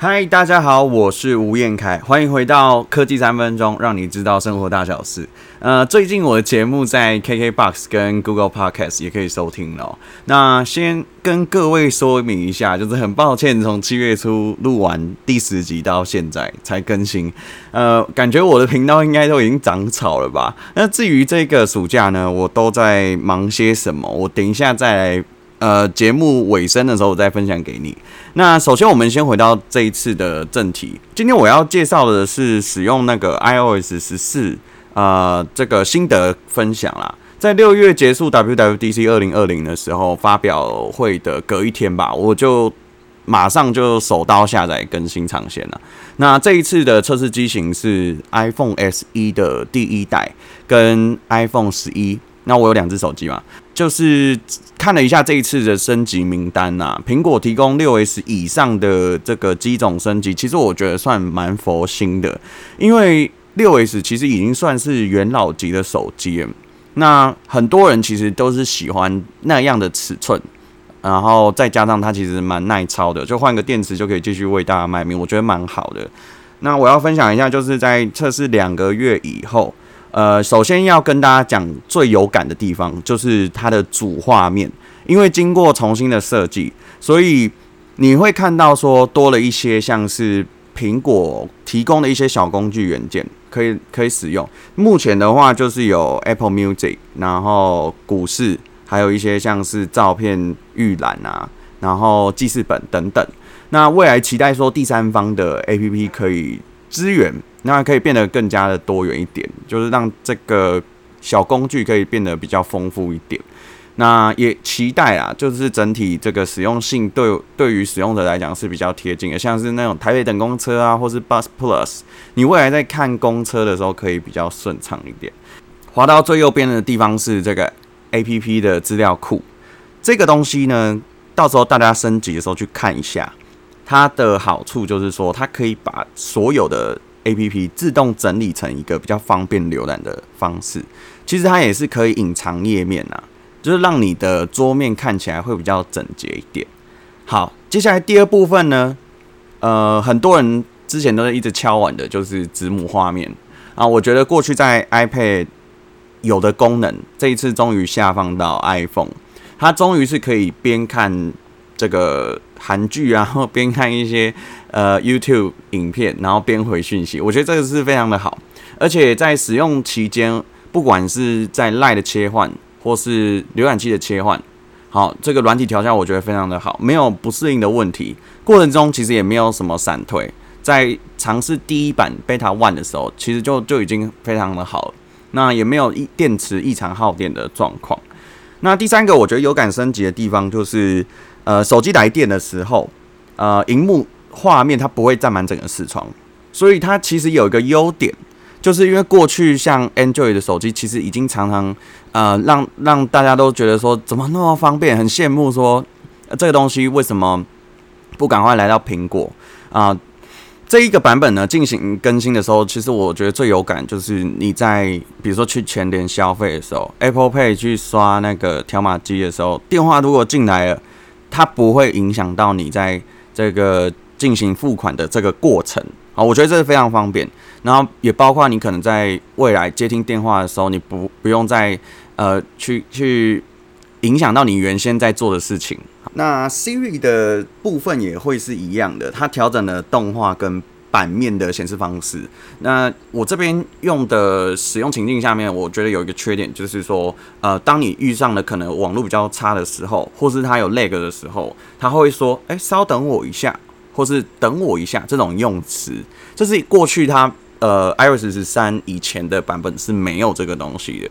嗨，大家好，我是吴彦凯，欢迎回到科技三分钟，让你知道生活大小事。呃，最近我的节目在 KKBOX 跟 Google Podcast 也可以收听了。那先跟各位说明一下，就是很抱歉，从七月初录完第十集到现在才更新。呃，感觉我的频道应该都已经长草了吧？那至于这个暑假呢，我都在忙些什么？我等一下再来。呃，节目尾声的时候，我再分享给你。那首先，我们先回到这一次的正题。今天我要介绍的是使用那个 iOS 十四，呃，这个心得分享啦。在六月结束 WWDC 二零二零的时候，发表会的隔一天吧，我就马上就手刀下载更新尝鲜了。那这一次的测试机型是 iPhone SE 的第一代跟 iPhone 十一。那我有两只手机嘛，就是看了一下这一次的升级名单呐、苹果提供六 S 以上的这个机种升级，其实我觉得算蛮佛心的，因为六 S 其实已经算是元老级的手机了。那很多人其实都是喜欢那样的尺寸，然后再加上它其实蛮耐操的，就换个电池就可以继续为大家卖命，我觉得蛮好的。那我要分享一下，就是在测试两个月以后。呃，首先要跟大家讲最有感的地方，就是它的主画面，因为经过重新的设计，所以你会看到说多了一些像是苹果提供的一些小工具元件，可以可以使用。目前的话，就是有 Apple Music，然后股市，还有一些像是照片预览啊，然后记事本等等。那未来期待说第三方的 APP 可以支援。那可以变得更加的多元一点，就是让这个小工具可以变得比较丰富一点。那也期待啊，就是整体这个使用性对对于使用者来讲是比较贴近的，像是那种台北等公车啊，或是 Bus Plus，你未来在看公车的时候可以比较顺畅一点。滑到最右边的地方是这个 APP 的资料库，这个东西呢，到时候大家升级的时候去看一下，它的好处就是说，它可以把所有的 APP 自动整理成一个比较方便浏览的方式，其实它也是可以隐藏页面呐，就是让你的桌面看起来会比较整洁一点。好，接下来第二部分呢，呃，很多人之前都是一直敲碗的，就是子母画面啊。我觉得过去在 iPad 有的功能，这一次终于下放到 iPhone，它终于是可以边看这个韩剧啊，然后边看一些。呃，YouTube 影片，然后边回讯息，我觉得这个是非常的好，而且在使用期间，不管是在 Line 的切换，或是浏览器的切换，好，这个软体调校我觉得非常的好，没有不适应的问题。过程中其实也没有什么闪退，在尝试第一版 Beta One 的时候，其实就就已经非常的好了，那也没有电池异常耗电的状况。那第三个我觉得有感升级的地方就是，呃，手机来电的时候，呃，荧幕。画面它不会占满整个视窗，所以它其实有一个优点，就是因为过去像 Android 的手机，其实已经常常呃让让大家都觉得说怎么那么方便，很羡慕说这个东西为什么不赶快来到苹果啊？这一个版本呢进行更新的时候，其实我觉得最有感就是你在比如说去全联消费的时候，Apple Pay 去刷那个条码机的时候，电话如果进来了，它不会影响到你在这个。进行付款的这个过程，啊，我觉得这是非常方便。然后也包括你可能在未来接听电话的时候，你不不用再呃去去影响到你原先在做的事情。那 Siri 的部分也会是一样的，它调整了动画跟版面的显示方式。那我这边用的使用情境下面，我觉得有一个缺点，就是说，呃，当你遇上了可能网络比较差的时候，或是它有 lag 的时候，它会说：“哎，稍等我一下。”或是等我一下，这种用词，这是过去它呃 iOS 十三以前的版本是没有这个东西的。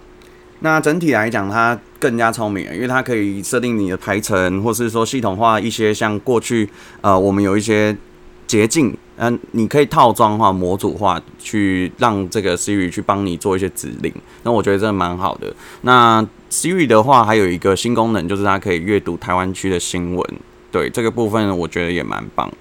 那整体来讲，它更加聪明，因为它可以设定你的排程，或是说系统化一些像过去呃我们有一些捷径，嗯、你可以套装化、模组化，去让这个 Siri 去帮你做一些指令。那我觉得这蛮好的。那 Siri 的话，还有一个新功能，就是它可以阅读台湾区的新闻。对这个部分，我觉得也蛮棒。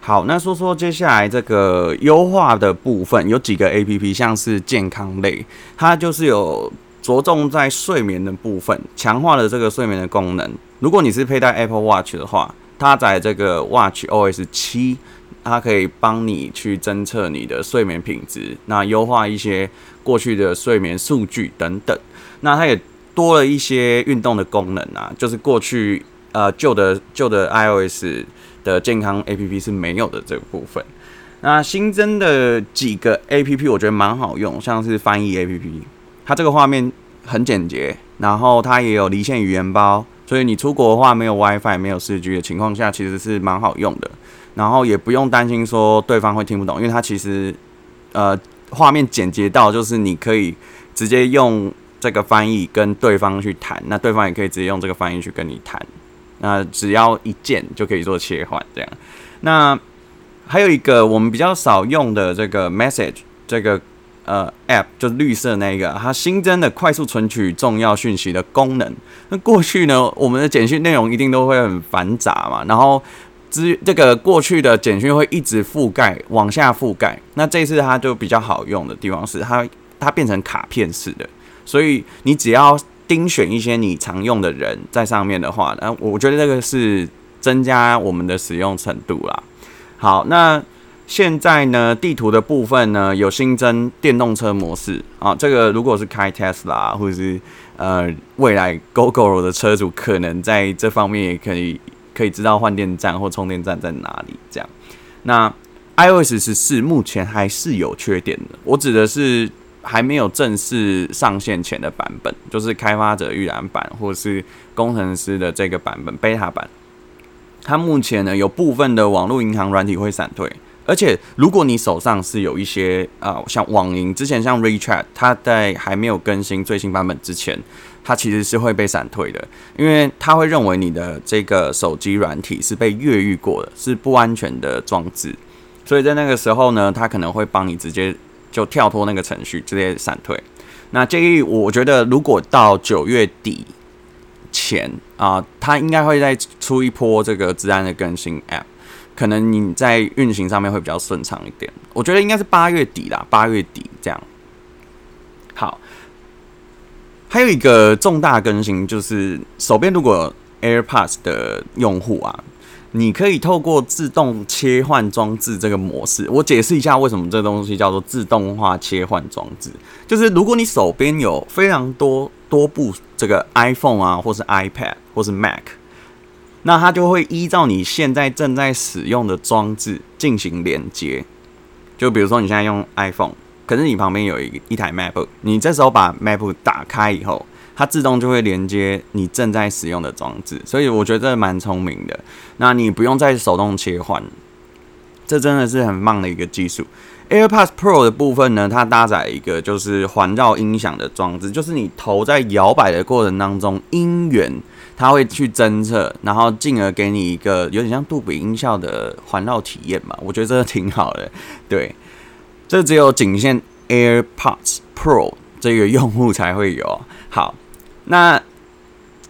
好，那说说接下来这个优化的部分，有几个 APP，像是健康类，它就是有着重在睡眠的部分，强化了这个睡眠的功能。如果你是佩戴 Apple Watch 的话，它在这个 Watch OS 七它可以帮你去侦测你的睡眠品质，那优化一些过去的睡眠数据等等。那它也多了一些运动的功能啊，就是过去呃旧的旧的 iOS 的健康 APP 是没有的这个部分。那新增的几个 APP 我觉得蛮好用，像是翻译 APP，它这个画面很简洁，然后它也有离线语言包。所以你出国的话，没有 WiFi、没有四 G 的情况下，其实是蛮好用的。然后也不用担心说对方会听不懂，因为它其实呃画面简洁到就是你可以直接用这个翻译跟对方去谈，那对方也可以直接用这个翻译去跟你谈。那只要一键就可以做切换，这样。那还有一个我们比较少用的这个 Message 这个。呃，App 就是绿色那个，它新增的快速存取重要讯息的功能。那过去呢，我们的简讯内容一定都会很繁杂嘛，然后资这个过去的简讯会一直覆盖往下覆盖。那这次它就比较好用的地方是它它变成卡片式的，所以你只要盯选一些你常用的人在上面的话，那我觉得这个是增加我们的使用程度啦。好，那。现在呢，地图的部分呢，有新增电动车模式啊。这个如果是开 Tesla 或者是呃未来 Gogoro 的车主，可能在这方面也可以可以知道换电站或充电站在哪里。这样，那 iOS 十四目前还是有缺点的。我指的是还没有正式上线前的版本，就是开发者预览版或是工程师的这个版本 Beta 版。它目前呢，有部分的网络银行软体会闪退。而且，如果你手上是有一些啊、像网银之前像 WeChat，它在还没有更新最新版本之前，它其实是会被闪退的，因为它会认为你的这个手机软体是被越狱过的，是不安全的装置，所以在那个时候呢，它可能会帮你直接就跳脱那个程序，直接闪退。那建议我觉得，如果到九月底前啊、呃，它应该会再出一波这个治安的更新 App。可能你在运行上面会比较顺畅一点，我觉得应该是八月底啦，八月底这样。好，还有一个重大更新就是手边如果 AirPods 的用户啊，你可以透过自动切换装置这个模式，我解释一下为什么这东西叫做自动化切换装置，就是如果你手边有非常多多部这个 iPhone 啊，或是 iPad 或是 Mac。那它就会依照你现在正在使用的装置进行连接，就比如说你现在用 iPhone，可是你旁边有一一台 MacBook，你这时候把 MacBook 打开以后，它自动就会连接你正在使用的装置，所以我觉得这蛮聪明的。那你不用再手动切换，这真的是很棒的一个技术。AirPods Pro 的部分呢，它搭载一个就是环绕音响的装置，就是你头在摇摆的过程当中，音源它会去侦测，然后进而给你一个有点像杜比音效的环绕体验嘛。我觉得这个挺好的。对，这只有仅限 AirPods Pro 这个用户才会有。好，那。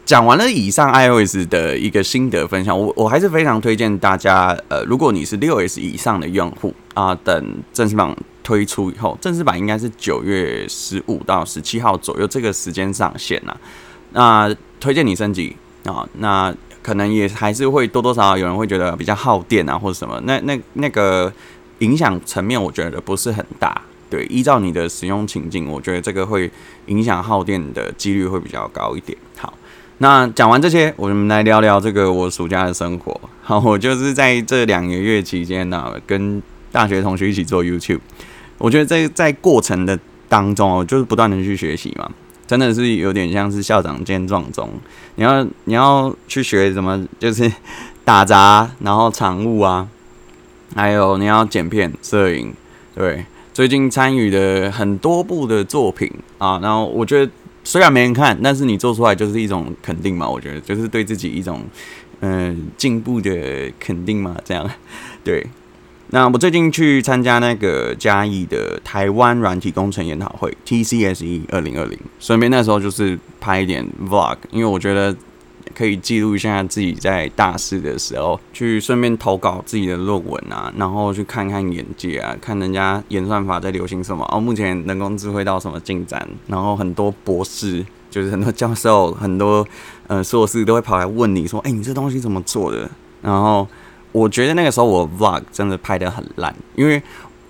讲完了以上 iOS 的一个心得分享，我我还是非常推荐大家，呃，如果你是六 S 以上的用户啊，等正式版推出以后，正式版应该是九月十五到十七号左右这个时间上线呐、啊。那推荐你升级啊，那可能也还是会多多少少有人会觉得比较耗电啊，或者什么，那那那个影响层面，我觉得不是很大。对，依照你的使用情境，我觉得这个会影响耗电的几率会比较高一点。好。那讲完这些，我们来聊聊这个我暑假的生活。好，我就是在这两个月期间呢、跟大学同学一起做 YouTube。我觉得在在过程的当中哦，就是不断的去学习嘛，真的是有点像是校长兼壮中。你要你要去学什么，就是 打杂，然后场务啊，还有你要剪片、摄影。对，最近参与的很多部的作品啊，然后我觉得。虽然没人看，但是你做出来就是一种肯定嘛。我觉得就是对自己一种嗯进步的肯定嘛。这样对。那我最近去参加那个嘉义的台湾软体工程研讨会 TCSE 二零二零，顺便那时候就是拍一点 Vlog，因为我觉得。可以记录一下自己在大四的时候，去顺便投稿自己的论文啊，然后去看看眼界啊，看人家演算法在流行什么，哦，目前人工智慧到什么进展，然后很多博士，就是很多教授，很多呃硕士都会跑来问你说，哎、你这东西怎么做的？然后我觉得那个时候我 vlog 真的拍得很烂，因为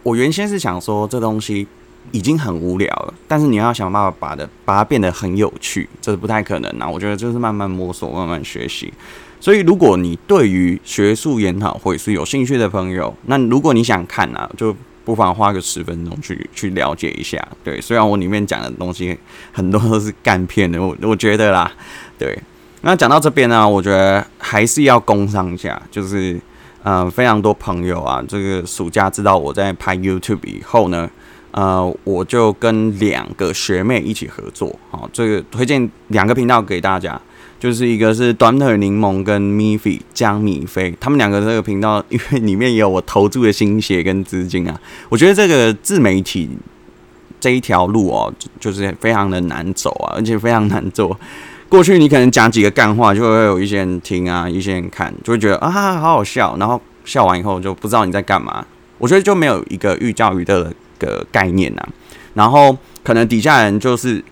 我原先是想说这东西已经很无聊了，但是你要想办法把的把它变得很有趣，这是不太可能啊。我觉得就是慢慢摸索，慢慢学习。所以如果你对于学术研讨会是有兴趣的朋友，那如果你想看啊，就不妨花个十分钟去去了解一下。对，虽然我里面讲的东西很多都是干片的，我我觉得啦，对。那讲到这边呢，我觉得还是要工商一下，就是。呃，非常多朋友啊，这个暑假知道我在拍 YouTube 以后呢，呃，我就跟两个学妹一起合作，好，这个推荐两个频道给大家，就是一个是短腿柠檬跟 Miffy 江米飞，他们两个这个频道，因为里面也有我投注的心血跟资金啊，我觉得这个自媒体这一条路哦，就是非常的难走啊，而且非常难做。过去你可能讲几个干话，就会有一些人听啊，一些人看，就会觉得啊，好好笑，然后笑完以后就不知道你在干嘛。我觉得就没有一个寓教于乐的个概念呐、啊。然后可能底下人就是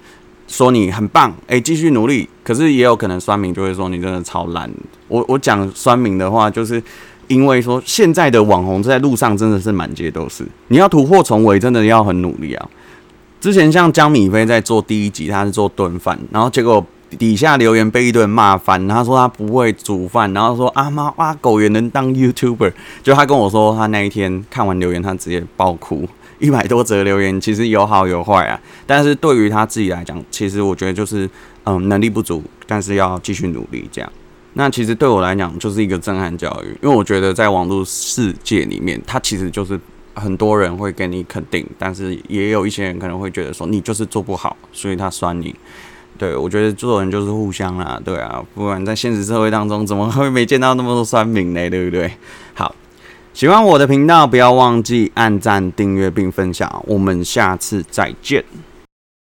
说你很棒，哎、继续努力。可是也有可能酸民就会说你真的超烂。我我讲酸民的话，就是因为说现在的网红在路上真的是满街都是，你要突破重围，真的要很努力啊。之前像江米飞在做第一集，他是做炖饭，然后结果。底下留言被一顿骂翻，他说他不会煮饭，然后说阿妈哇狗也能当 YouTuber，就他跟我说他那一天看完留言，他直接爆哭，一百多则留言其实有好有坏啊，但是对于他自己来讲，其实我觉得就是嗯能力不足，但是要继续努力这样。那其实对我来讲就是一个震撼教育，因为我觉得在网络世界里面，他其实就是很多人会给你肯定，但是也有一些人可能会觉得说你就是做不好，所以他酸你。对，我觉得做人就是互相啦，对啊，不然在现实社会当中，怎么会没见到那么多酸民呢？对不对？好，喜欢我的频道，不要忘记按赞、订阅并分享，我们下次再见。